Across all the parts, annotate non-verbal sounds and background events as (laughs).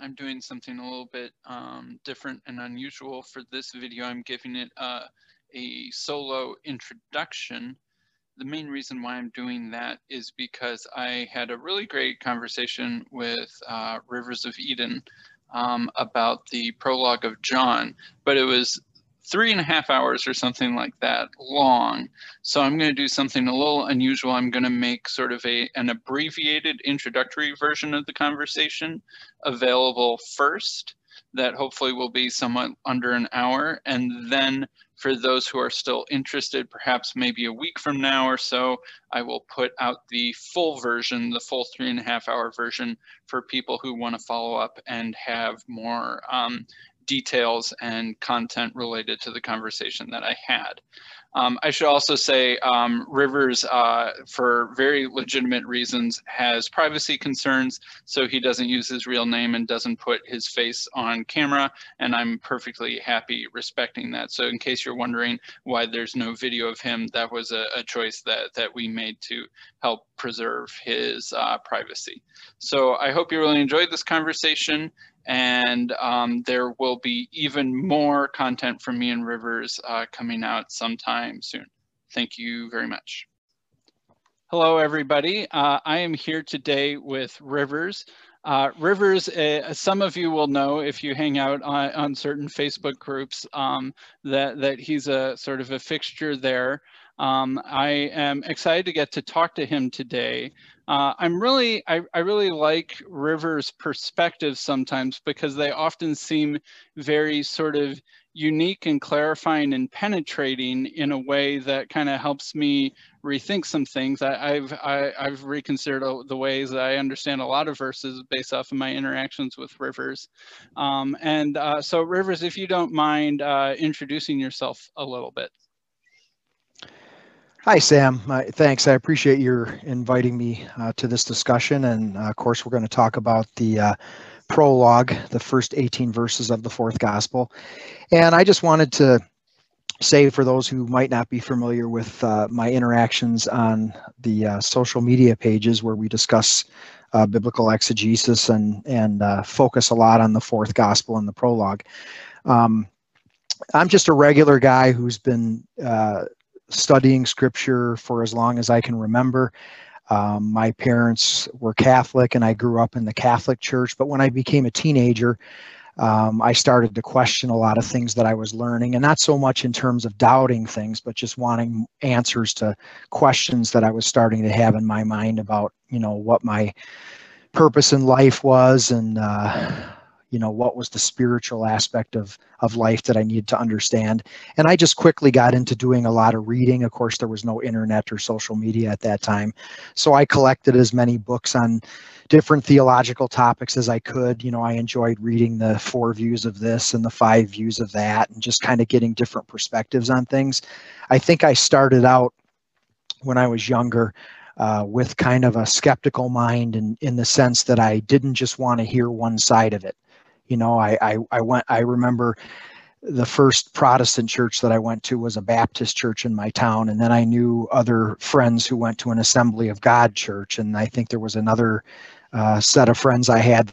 I'm doing something a little bit um, different and unusual for this video. I'm giving it uh, a solo introduction. The main reason why I'm doing that is because I had a really great conversation with uh, Rivers of Eden um, about the prologue of John, but it was three and a half hours or something like that long. So I'm going to do something a little unusual. I'm going to make sort of a an abbreviated introductory version of the conversation available first that hopefully will be somewhat under an hour. And then for those who are still interested, perhaps maybe a week from now or so, I will put out the full version, the full three and a half hour version for people who want to follow up and have more um, details and content related to the conversation that I had. Um, I should also say um, Rivers, uh, for very legitimate reasons, has privacy concerns, so he doesn't use his real name and doesn't put his face on camera, and I'm perfectly happy respecting that. So in case you're wondering why there's no video of him, that was a, a choice that, that we made to help preserve his uh, privacy. So I hope you really enjoyed this conversation and um, there will be even more content from me and Rivers uh, coming out sometime soon. Thank you very much. Hello, everybody. Uh, I am here today with Rivers. Uh, Rivers, uh, some of you will know if you hang out on, on certain Facebook groups um, that, that he's a sort of a fixture there. Um, I am excited to get to talk to him today. Uh, I'm really, I, I really like Rivers' perspectives sometimes because they often seem very sort of unique and clarifying and penetrating in a way that kind of helps me rethink some things. I, have I, have reconsidered the ways that I understand a lot of verses based off of my interactions with Rivers. Um, and uh, so Rivers, if you don't mind uh, introducing yourself a little bit. Hi, Sam. Uh, thanks. I appreciate your inviting me uh, to this discussion. And uh, of course, we're going to talk about the uh, prologue, the first 18 verses of the fourth gospel. And I just wanted to say for those who might not be familiar with uh, my interactions on the uh, social media pages where we discuss biblical exegesis and, and focus a lot on the fourth gospel and the prologue. Um, I'm just a regular guy who's been studying scripture for as long as I can remember. Um, my parents were Catholic and I grew up in the Catholic Church, but when I became a teenager, um, I started to question a lot of things that I was learning, and not so much in terms of doubting things, but just wanting answers to questions that I was starting to have in my mind about, you know, what my purpose in life was and uh, you know what was the spiritual aspect of of life that i needed to understand. And i just quickly got into doing a lot of reading. Of course there was no internet or social media at that time. So i collected as many books on different theological topics as i could. You know i enjoyed reading the four views of this and the five views of that and just kind of getting different perspectives on things. I think i started out when i was younger uh, with kind of a skeptical mind in, in the sense that I didn't just want to hear one side of it. You know, I, I, I went, I remember the first Protestant church that I went to was a Baptist church in my town. And then I knew other friends who went to an Assembly of God church. And I think there was another uh, set of friends I had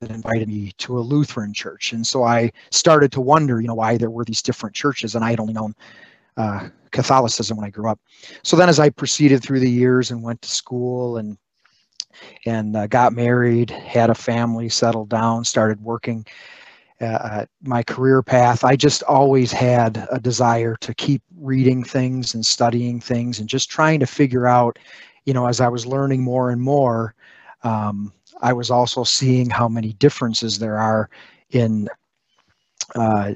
that invited me to a Lutheran church. And so I started to wonder, you know, why there were these different churches. And I had only known uh, Catholicism when I grew up. So then as I proceeded through the years and went to school and and uh, got married, had a family, settled down, started working. Uh, my career path, I just always had a desire to keep reading things and studying things and just trying to figure out, you know, as I was learning more and more, um, I was also seeing how many differences there are in uh,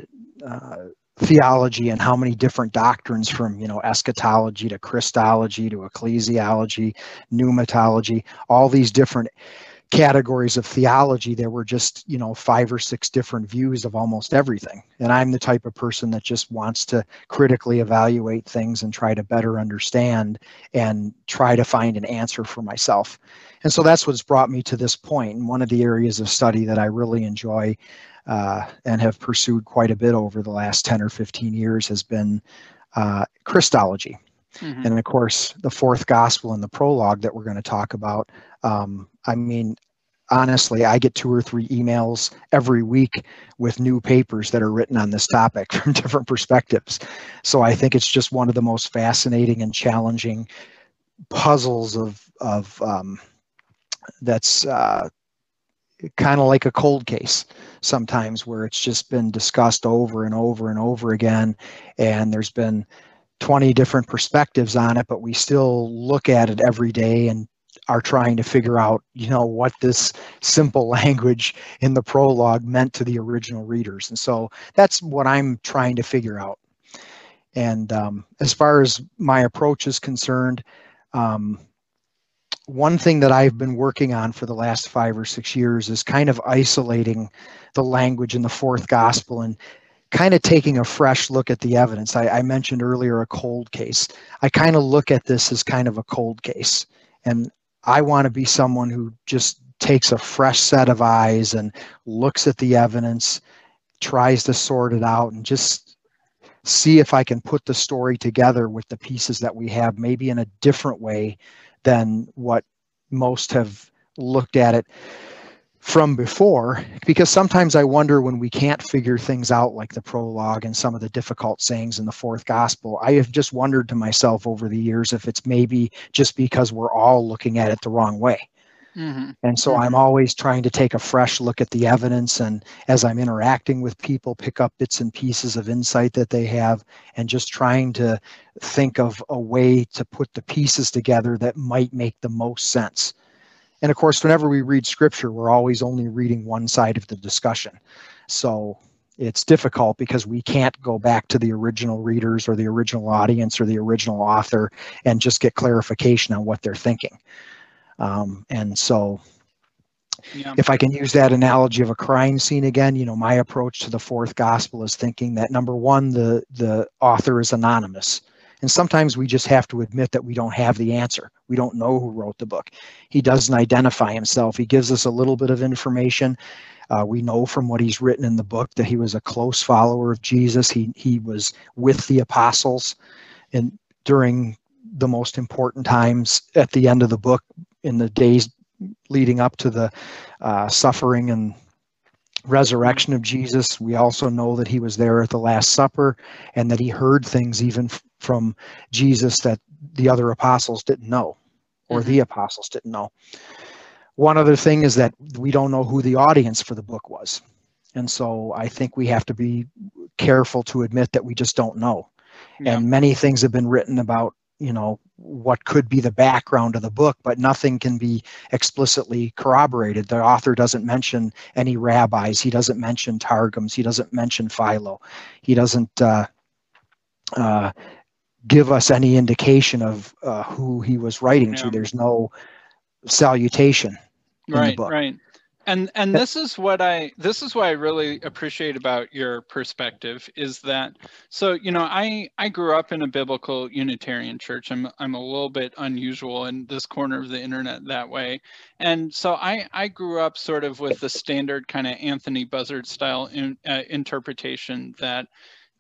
uh, theology and how many different doctrines from you know eschatology to christology to ecclesiology pneumatology all these different categories of theology there were just you know five or six different views of almost everything and i'm the type of person that just wants to critically evaluate things and try to better understand and try to find an answer for myself and so that's what's brought me to this point and one of the areas of study that i really enjoy uh, and have pursued quite a bit over the last 10 or 15 years has been uh, Christology. Mm-hmm. And of course, the fourth gospel and the prologue that we're going to talk about. Um, I mean, honestly, I get two or three emails every week with new papers that are written on this topic (laughs) from different perspectives. So I think it's just one of the most fascinating and challenging puzzles of of um, that's uh, kind of like a cold case sometimes where it's just been discussed over and over and over again and there's been 20 different perspectives on it but we still look at it every day and are trying to figure out you know what this simple (laughs) language in the prologue meant to the original readers and so that's what i'm trying to figure out and um, as far as my approach is concerned um, one thing that I've been working on for the last five or six years is kind of isolating the language in the fourth gospel and kind of taking a fresh look at the evidence. I, I mentioned earlier a cold case. I kind of look at this as kind of a cold case. And I want to be someone who just takes a fresh set of eyes and looks at the evidence, tries to sort it out, and just see if I can put the story together with the pieces that we have, maybe in a different way than what most have looked at it from before because sometimes I wonder when we can't figure things out like the prologue and some of the difficult sayings in the fourth gospel. I have just wondered to myself over the years if it's maybe just because we're all looking at it the wrong way. Mm-hmm. And so mm-hmm. I'm always trying to take a fresh look at the evidence and as I'm interacting with people, pick up bits and pieces of insight that they have and just trying to think of a way to put the pieces together that might make the most sense. And of course, whenever we read scripture, we're always only reading one side of the discussion. So it's difficult because we can't go back to the original readers or the original audience or the original author and just get clarification on what they're thinking. Um, and so yeah. if I can use that analogy of a crime scene again, you know, my approach to the fourth gospel is thinking that number one, the the author is anonymous. And sometimes we just have to admit that we don't have the answer. We don't know who wrote the book. He doesn't identify himself. He gives us a little bit of information. Uh, we know from what he's written in the book that he was a close follower of Jesus. He he was with the apostles, and during the most important times at the end of the book in the days leading up to the uh, suffering and resurrection of Jesus. We also know that he was there at the Last Supper and that he heard things even from Jesus that the other apostles didn't know or mm-hmm. the apostles didn't know. One other thing is that we don't know who the audience for the book was. And so I think we have to be careful to admit that we just don't know. Yeah. And many things have been written about you know what could be the background of the book but nothing can be explicitly corroborated. The author doesn't mention any rabbis. He doesn't mention targums. He doesn't mention philo. He doesn't uh, uh, give us any indication of uh, who he was writing yeah. to there's no salutation in the book. right right and and this is what i this is what i really appreciate about your perspective is that so you know i i grew up in a biblical unitarian church. I'm i'm a little bit unusual in this corner of the internet that way. And so i i grew up sort of with the standard kind of anthony buzzard style in, uh, interpretation that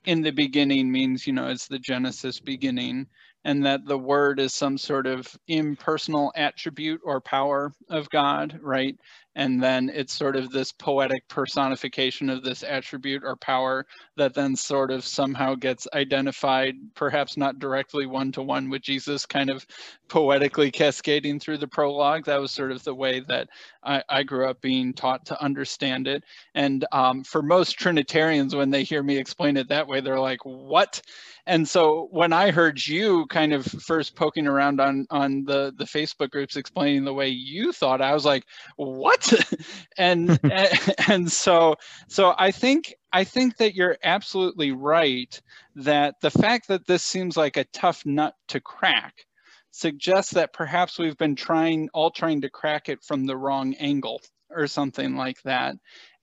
in the beginning means you know it's the genesis beginning and that the word is some sort of impersonal attribute or power of God, right? And then it's sort of this poetic personification of this attribute or power that then sort of somehow gets identified perhaps not directly one to one with jesus kind of poetically cascading through the prologue. That was sort of the way that i, I grew up being taught to understand it. And um, for most trinitarians when they hear me explain it that way they're like what? And so when i heard you kind of first poking around on on the the facebook groups explaining the way you thought i was like what (laughs) and, (laughs) and so so I think I think that you're absolutely right that the fact that this seems like a tough nut to crack suggests that perhaps we've been trying all trying to crack it from the wrong angle or something like that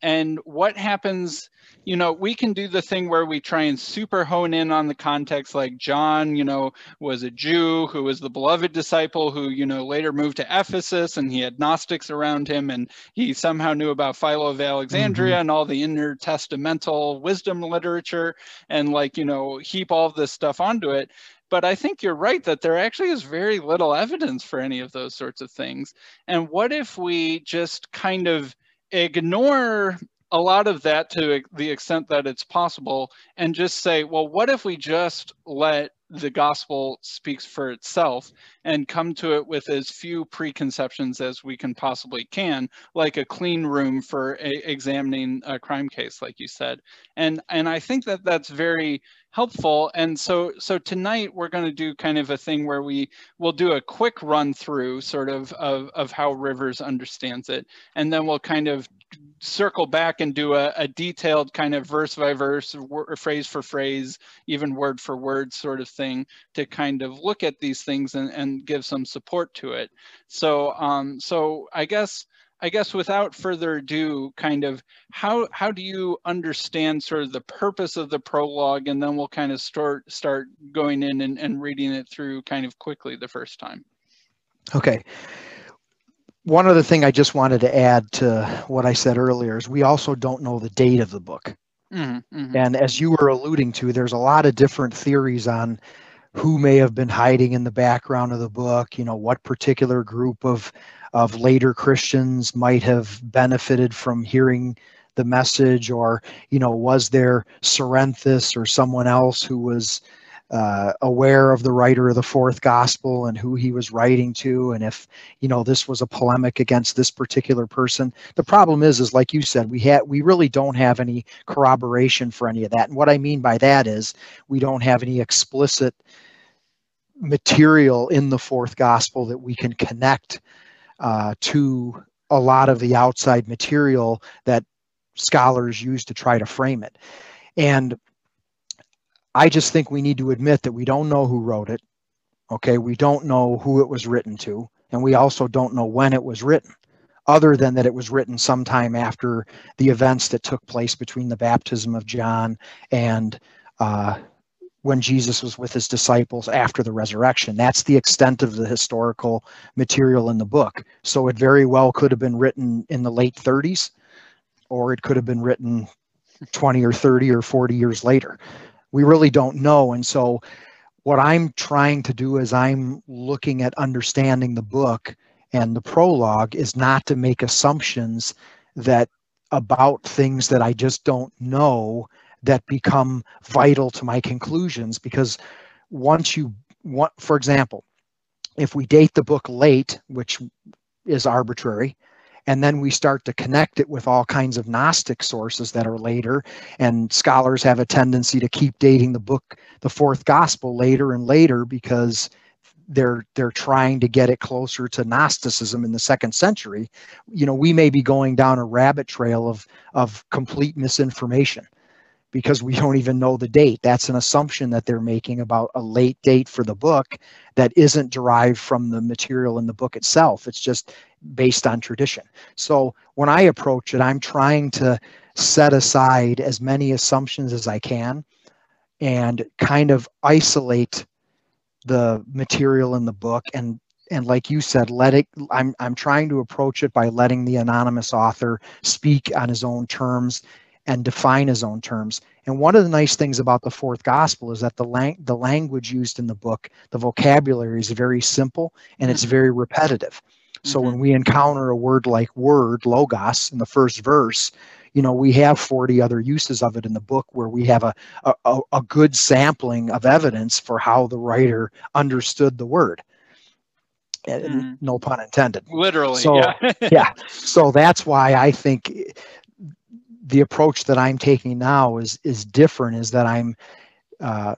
and what happens you know we can do the thing where we try and super hone in on the context like john you know was a jew who was the beloved disciple who you know later moved to ephesus and he had gnostics around him and he somehow knew about philo of alexandria mm-hmm. and all the intertestamental wisdom literature and like you know heap all this stuff onto it but I think you're right that there actually is very little evidence for any of those sorts of things. And what if we just kind of ignore a lot of that to the extent that it's possible and just say, well, what if we just let the gospel speaks for itself and come to it with as few preconceptions as we can possibly can like a clean room for a, examining a crime case like you said? And and i think that that's very helpful. And so so tonight we're going to do kind of a thing where we will do a quick run through sort of, of of how rivers understands it. And then we'll kind of circle back and do a, a detailed kind of verse by verse, phrase for phrase, even word for word sort of thing to kind of look at these things and, and give some support to it. So, um, so I guess, I guess without further ado, kind of how how do you understand sort of the purpose of the prologue, and then we'll kind of start start going in and, and reading it through kind of quickly the first time. Okay one other thing I just wanted to add to what I said earlier is we also don't know the date of the book. Mm-hmm, mm-hmm. And as you were alluding to, there's a lot of different theories on who may have been hiding in the background of the book, you know, what particular group of of later Christians might have benefited from hearing the message or, you know, was there Cerinthus or someone else who was uh, aware of the writer of the fourth gospel and who he was writing to. And if you know this was a polemic against this particular person the problem is is like you said we had we really don't have any corroboration for any of that. And what i mean by that is we don't have any explicit material in the fourth gospel that we can connect uh, to a lot of the outside material that scholars use to try to frame it. And I just think we need to admit that we don't know who wrote it. Okay, we don't know who it was written to, and we also don't know when it was written, other than that it was written sometime after the events that took place between the baptism of John and uh, when Jesus was with his disciples after the resurrection. That's the extent of the historical material in the book. So it very well could have been written in the late 30s, or it could have been written 20 or 30 or 40 years later we really don't know. And so what I'm trying to do as I'm looking at understanding the book and the prologue is not to make assumptions that about things that I just don't know that become vital to my conclusions because once you want for example if we date the book late which is arbitrary and then we start to connect it with all kinds of gnostic sources that are later. And scholars have a tendency to keep dating the book the fourth gospel later and later because they're they're trying to get it closer to gnosticism in the second century. You know we may be going down a rabbit trail of of complete misinformation because we don't even know the date. That's an assumption that they're making about a late date for the book that isn't derived from the material in the book itself. It's just based on tradition. So when I approach it, I'm trying to set aside as many assumptions as I can and kind of isolate the material in the book and and like you said let it i'm i'm trying to approach it by letting the anonymous author speak on his own terms and define his own terms. And one of the nice things about the fourth gospel is that the lang- the language used in the book, the vocabulary is very simple and it's mm-hmm. very repetitive. So mm-hmm. when we encounter a word like word, logos, in the first verse, you know, we have 40 other uses of it in the book where we have a, a, a good sampling of evidence for how the writer understood the word. Mm. No pun intended. Literally. So, yeah. (laughs) yeah. So that's why I think the approach that I'm taking now is is different. Is that I'm uh,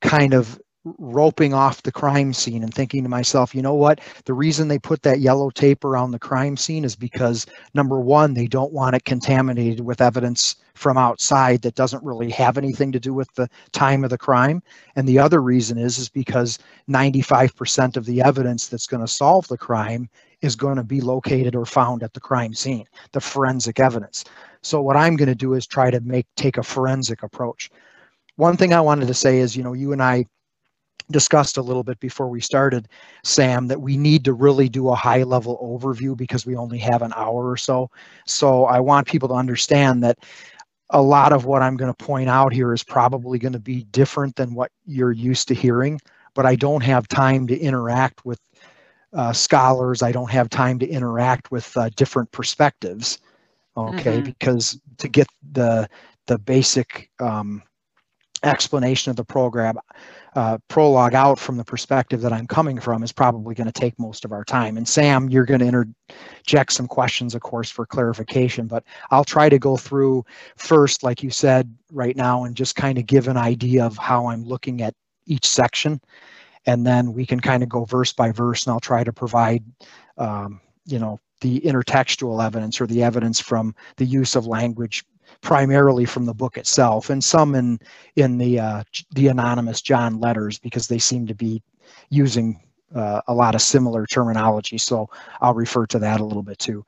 kind of roping off the crime scene and thinking to myself, you know what? The reason they put that yellow tape around the crime scene is because number one, they don't want it contaminated with evidence from outside that doesn't really have anything to do with the time of the crime. And the other reason is is because 95% of the evidence that's going to solve the crime is going to be located or found at the crime scene, the forensic evidence. So what I'm going to do is try to make take a forensic approach. One thing I wanted to say is, you know, you and I discussed a little bit before we started, Sam, that we need to really do a high level overview because we only have an hour or so. So I want people to understand that a lot of what I'm going to point out here is probably going to be different than what you're used to hearing, but I don't have time to interact with uh, scholars. I don't have time to interact with uh, different perspectives. Okay, mm-hmm. because to get the the basic um, explanation of the program uh, prologue out from the perspective that I'm coming from is probably going to take most of our time. And Sam, you're going to interject some questions, of course, for clarification, but I'll try to go through first, like you said right now, and just kind of give an idea of how I'm looking at each section. And then we can kind of go verse by verse, and I'll try to provide, um, you know, the intertextual evidence or the evidence from the use of language primarily from the book itself, and some in in the uh, the anonymous John letters because they seem to be using uh, a lot of similar terminology. So I'll refer to that a little bit too.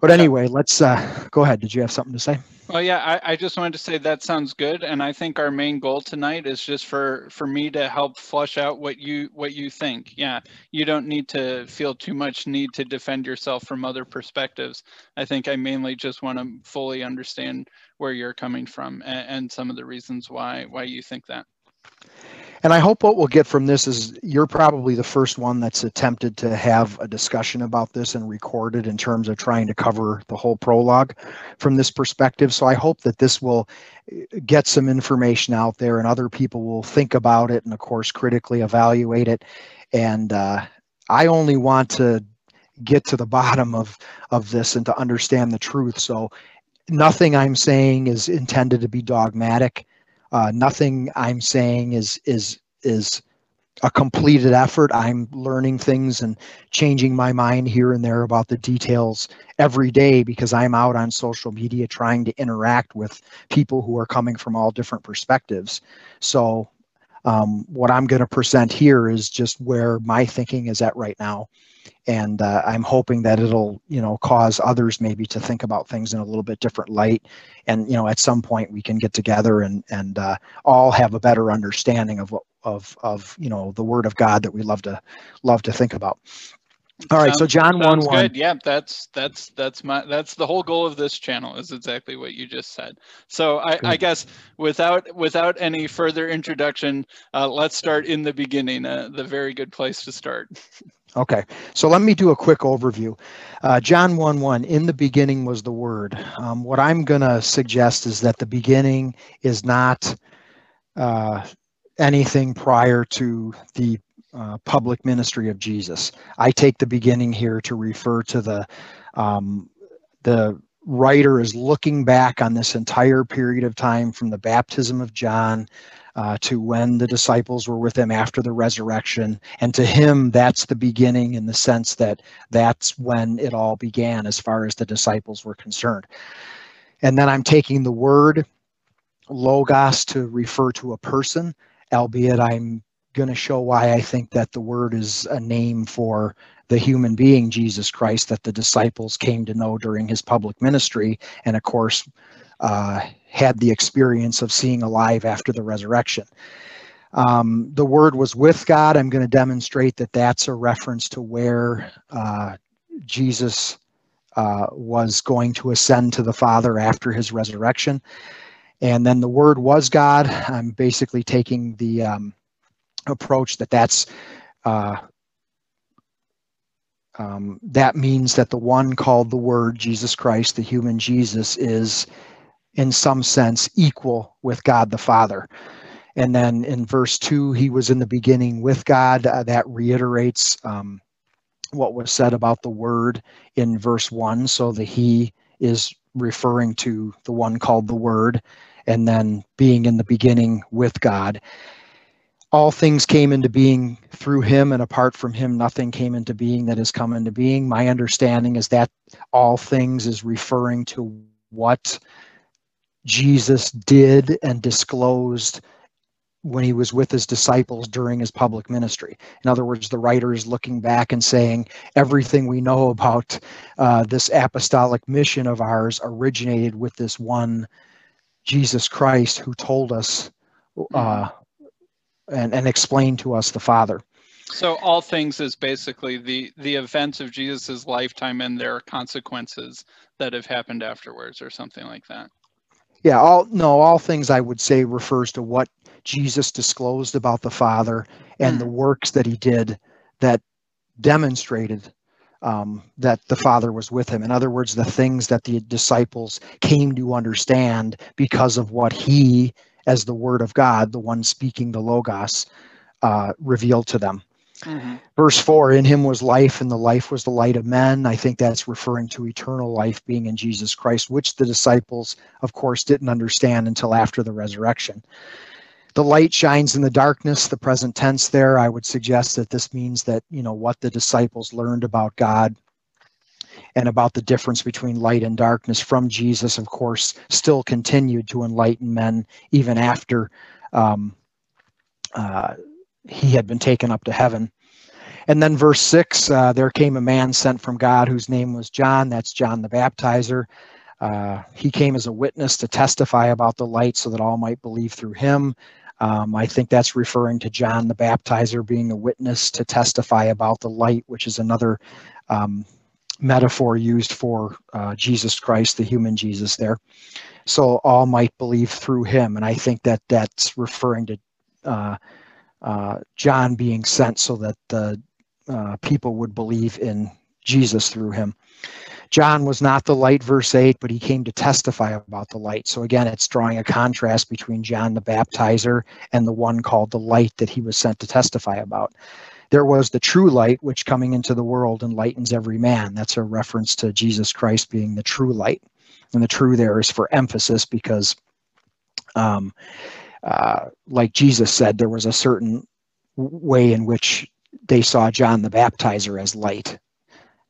But anyway, let's uh, go ahead. Did you have something to say? Well, yeah, I, I just wanted to say that sounds good, and I think our main goal tonight is just for for me to help flush out what you what you think. Yeah, you don't need to feel too much need to defend yourself from other perspectives. I think I mainly just want to fully understand where you're coming from and, and some of the reasons why why you think that. And I hope what we'll get from this is you're probably the first one that's attempted to have a discussion about this and recorded in terms of trying to cover the whole prologue from this perspective. So I hope that this will eh, get some information out there and other people will think about it and, of course, critically evaluate it. And uh, I only want to get to the (laughs) bottom of, of this and to understand the truth. So nothing I'm saying is intended to be dogmatic. Uh, nothing I'm saying is is is a completed effort. I'm learning things and changing my mind here and there about the details every day because I'm out on social media trying to interact with people who are coming from all different perspectives. So um, what I'm going to present here is just where my thinking is at right now and uh, I'm hoping that it'll you know cause others maybe to think about things in a little bit different light, and you know at some point we can get together and and uh, all have a better understanding of what of of you know the Word of God that we love to love to think about. All right, sounds, so John one one. Good. Yeah, that's that's that's my that's the whole goal of this channel is exactly what you just said. So I, I guess without without any further introduction, uh, let's start in the beginning. Uh, the very good place to start. (laughs) Okay, so let me do a quick overview. Uh, John 1 1, in the beginning was the Word. Um, what I'm going to suggest is that the beginning is not uh, anything prior to the uh, public ministry of Jesus. I take the beginning here to refer to the um, the writer is looking back on this entire period of time from the baptism of John uh, to when the disciples were with him after the resurrection. And to him, that's the beginning in the sense that that's when it all began as far as the disciples were concerned. And then I'm taking the word logos to refer to a person, albeit I'm going to show why I think that the word is a name for the human being, Jesus Christ, that the disciples came to know during his public ministry. And of course, uh, had the experience of seeing alive after the resurrection. Um, the word was with God. I'm going to demonstrate that that's a reference to where uh, Jesus uh, was going to ascend to the Father after his resurrection. And then the word was God. I'm basically taking the um, approach that that's uh, um, that means that the one called the Word, Jesus Christ, the human Jesus, is in some sense equal with God the Father. And then in verse 2, he was in the beginning with God. Uh, that reiterates um, what was said about the Word in verse 1. So the He is referring to the one called the Word, and then being in the beginning with God. All things came into being through him, and apart from him, nothing came into being that has come into being. My understanding is that all things is referring to what Jesus did and disclosed when he was with his disciples during his public ministry. In other words, the writer is looking back and saying everything we know about uh, this apostolic mission of ours originated with this one Jesus Christ who told us uh, and, and explained to us the Father. So all things is basically the the events of Jesus's lifetime and their consequences that have happened afterwards, or something like that. Yeah, all no, all things I would say refers to what Jesus disclosed about the Father and mm. the works that he did that demonstrated um, that the Father was with him. In other words, the things that the disciples came to understand because of what he, as the Word of God, the one speaking the Logos, uh, revealed to them. Mm-hmm. Verse 4 In him was life, and the life was the light of men. I think that's referring to eternal life being in Jesus Christ, which the disciples, of course, didn't understand until after the resurrection. The light shines in the darkness, the present tense there. I would suggest that this means that, you know, what the disciples learned about God and about the difference between light and darkness from Jesus, of course, still continued to enlighten men even after um, uh, he had been taken up to heaven. And then verse 6 uh, there came a man sent from God whose name was John. That's John the Baptizer. Uh, he came as a witness to testify about the light so that all might believe through him. Um, I think that's referring to John the Baptizer being a witness to testify about the light, which is another um, metaphor used for uh, Jesus Christ, the human Jesus there. So all might believe through him. And I think that that's referring to uh, uh, John being sent so that the uh, people would believe in Jesus through him. John was not the light, verse 8, but he came to testify about the light. So again, it's drawing a contrast between John the baptizer and the one called the light that he was sent to testify about. There was the true light, which coming into the world enlightens every man. That's a reference to Jesus Christ being the true light. And the true there is for emphasis because um, uh, like Jesus said, there was a certain way in which they saw John the Baptizer as light,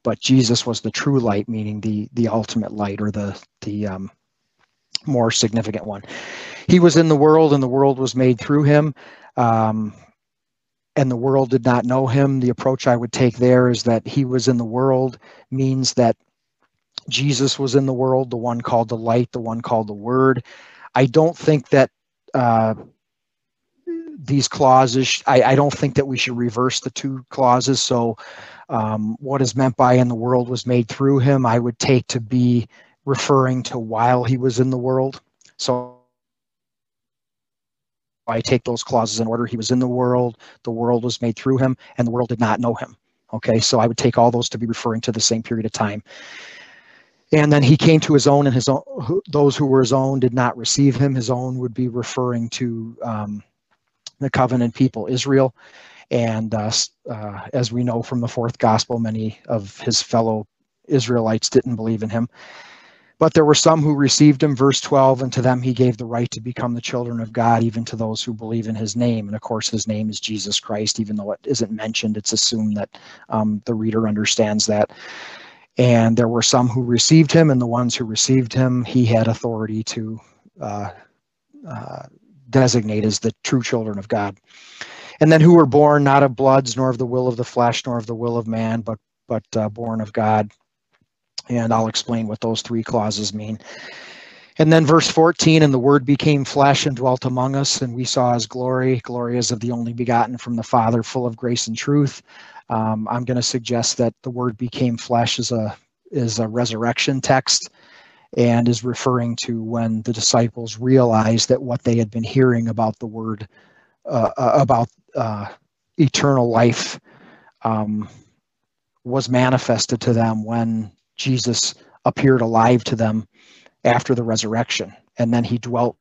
but Jesus was the true light, meaning the the ultimate light or the the um, more significant one. He was in the world, and the world was made through him. Um, and the world did not know him. The approach I would take there is that he was in the world means that Jesus was in the world, the one called the light, the one called the word. I don't think that uh, these clauses, I, I, don't think that we should reverse the two clauses. So, um, what is meant by in the world was made through him, I would take to be referring to while he was in the world. So, I take those clauses in order. He was in the world, the world was made through him, and the world did not know him. Okay, so I would take all those to be referring to the same period of time. And then he came to his own, and his own, those who were his own did not receive him. His own would be referring to um, the covenant people, Israel. And uh, uh, as we know from the fourth gospel, many of his fellow Israelites didn't believe in him. But there were some who received him, verse 12, and to them he gave the right to become the children of God, even to those who believe in his name. And of course, his name is Jesus Christ, even though it isn't mentioned, it's assumed that um, the reader understands that. And there were some who received him, and the ones who received him, he had authority to uh, uh, designate as the true children of God. And then who were born not of bloods, nor of the will of the flesh, nor of the will of man, but but uh, born of God. And I'll explain what those three clauses mean. And then verse 14, and the word became flesh and dwelt among us, and we saw his glory, glory as of the only begotten from the Father, full of grace and truth. Um, I'm going to suggest that the word became flesh is a is a resurrection text and is referring to when the disciples realized that what they had been hearing about the word uh, uh about uh, eternal life um, was manifested to them when Jesus appeared alive to them after the resurrection and then he dwelt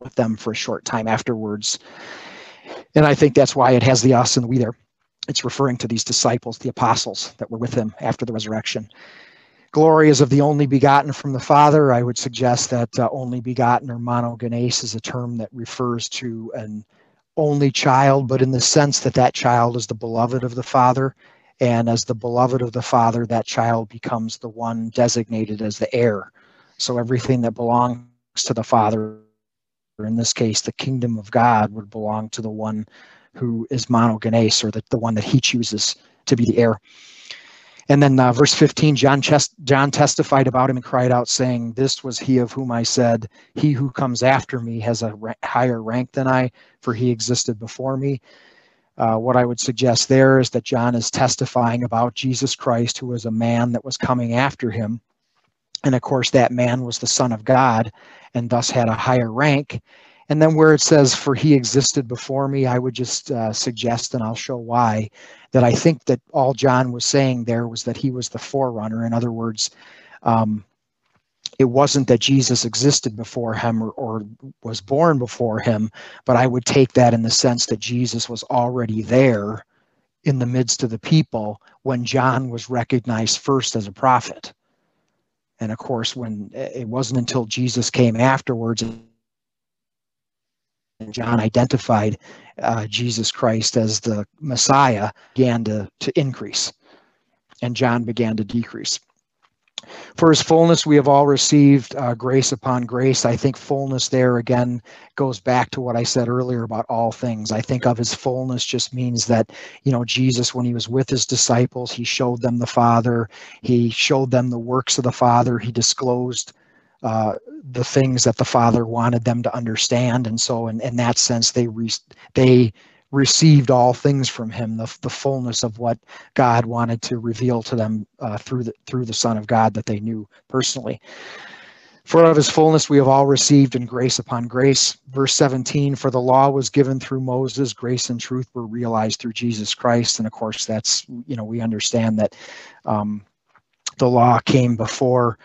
with them for a short time afterwards and i think that's why it has the us and the we there it's referring to these disciples, the apostles that were with him after the resurrection. Glory is of the only begotten from the Father. I would suggest that uh, only begotten or monogenes is a term that refers to an only child, but in the sense that that child is the beloved of the Father. And as the beloved of the Father, that child becomes the one designated as the heir. So everything that belongs to the Father, or in this case, the kingdom of God, would belong to the one who is monogenes, or the, the one that he chooses to be the heir. And then uh, verse 15, John, Chest- John testified about him and cried out, saying, This was he of whom I said, He who comes after me has a ra- higher rank than I, for he existed before me. Uh, what I would suggest there is that John is testifying about Jesus Christ, who was a man that was coming after him, And of course, that man was the Son of God and thus had a higher rank. And then where it says, for he existed before me, I would just uh, suggest, and I'll show why, that I think that all John was saying there was that he was the forerunner. In other words, um, it wasn't that Jesus existed before him or, or, was born before him, but I would take that in the sense that Jesus was already there in the midst of the people when John was recognized first as a prophet. And of course, when it wasn't until Jesus came afterwards and John identified uh, Jesus Christ as the Messiah, began to, to increase, and John began to decrease. For his fullness, we have all received uh, grace upon grace. I think fullness there again goes back to what I said earlier about all things. I think of his fullness just means that, you know, Jesus, when he was with his disciples, he showed them the Father, he showed them the works of the Father, he disclosed uh, the things that the Father wanted them to understand. And so, in, in that sense, they re- they received all things from him, the, the fullness of what God wanted to reveal to them uh, through the through the Son of God that they knew personally. For of his fullness we have all received in grace upon grace. Verse 17, for the law was given through Moses, grace and truth were realized through Jesus Christ. And of course, that's, you know, we understand that um, the law came before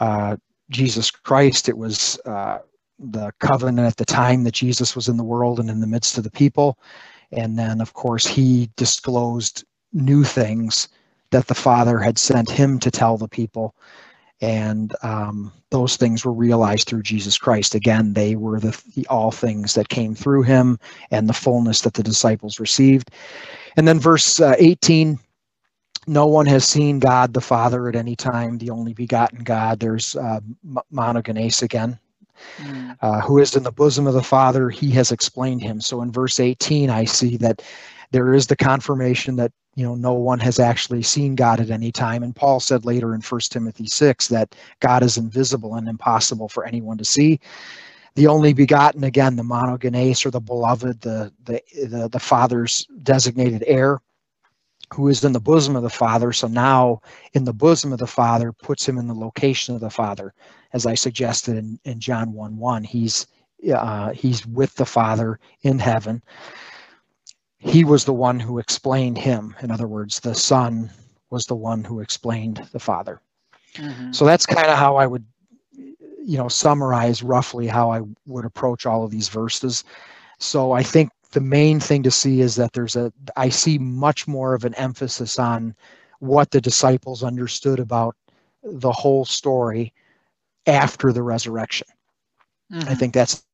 uh, Jesus Christ. It was uh, the covenant at the time that Jesus was in the world and in the midst of the people. And then, of course, he disclosed new things that the Father had sent him to tell the people. And um, those things were realized through Jesus Christ. Again, they were the, the all things that came through him and the fullness that the disciples received. And then, verse uh, 18 no one has seen God the Father at any time, the only begotten God. There's uh, monogenes again, mm. uh, who is in the bosom of the Father. He has explained him. So in verse 18, I see that there is the confirmation that you know no one has actually seen God at any time. And Paul said later in 1 Timothy 6 that God is invisible and impossible for anyone to see. The only begotten, again, the monogenes or the beloved, the the the, the Father's designated heir who is in the bosom of the Father. So now, in the bosom of the Father, puts him in the location of the Father, as I suggested in, in John 1 1. He's, uh, he's with the Father in heaven. He was the one who explained him. In other words, the Son was the one who explained the Father. Mm-hmm. So that's kind of how I would, you know, summarize roughly how I would approach all of these verses. So I think the main thing to see is that there's a i see much more of an emphasis on what the disciples understood about the whole story after the resurrection. Mm-hmm. i think that's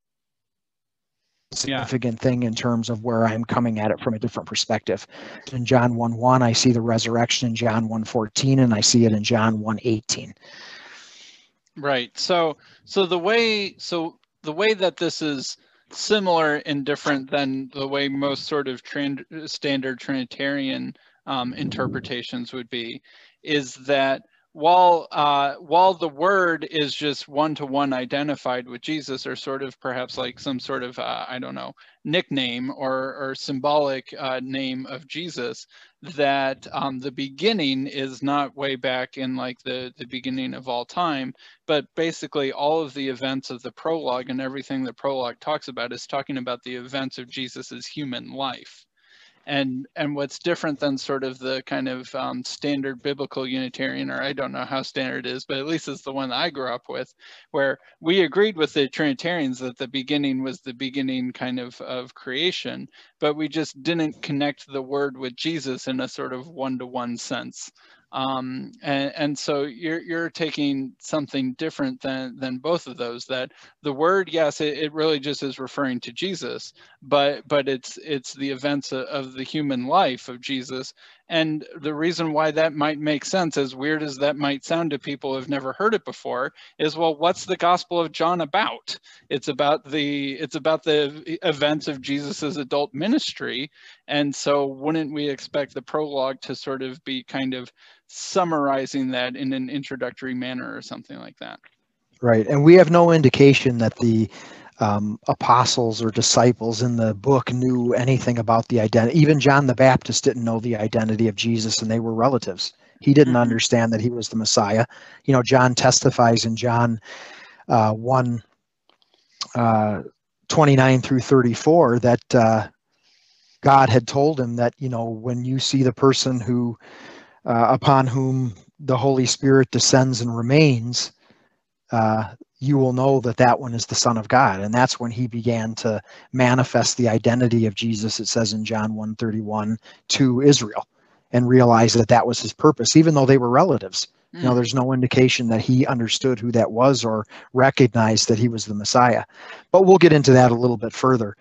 a significant yeah. thing in terms of where i'm coming at it from a different perspective. In john 1 1 i see the resurrection in john 1 14 and i see it in john 1 18 right. So so the way so the way that this is similar and different than the way most sort of standard Trinitarian um, interpretations would be, is that while uh, while the word is just one to one identified with Jesus, or sort of perhaps like some sort of uh, I don't know nickname or or symbolic uh, name of Jesus, that um, the beginning is not way back in like the the beginning of all time, but basically all of the events of the prologue and everything the prologue talks about is talking about the events of Jesus's human life and and what's different than sort of the kind of um, standard biblical Unitarian, or I don't know how standard is, but at least it's the one I grew up with, where we agreed with the Trinitarians that the beginning was the beginning kind of of creation, but we just didn't connect the word with Jesus in a sort of one-to-one sense. Um, and, and so you're, you're taking something different than, than both of those that the word, yes, it, it really just is referring to Jesus, but, but it's, it's the events of, of the human life of Jesus. And the reason why that might make sense, as weird as that might sound to people who've never heard it before, is well, what's the Gospel of John about? It's about the it's about the events of Jesus's adult ministry, and so wouldn't we expect the prologue to sort of be kind of summarizing that in an introductory manner or something like that? Right, and we have no indication that the um, apostles or disciples in the book knew anything about the identity. Even John the Baptist didn't know the identity of Jesus, and they were relatives He didn't Mhm. understand that he was the Messiah. You know, John testifies in John uh, 1 uh, 29 through 34 that uh, God had told him that, you know, when you see the person who, uh, upon whom the Holy Spirit descends and remains, uh, you will know that that one is the Son of God. And that's when he began to manifest the identity of Jesus, it says in John 131, to Israel and realize that that was his purpose, even though they were relatives. You know, Mm. there's no indication that he understood who that was or recognized that he was the Messiah. But we'll get into that a little bit further.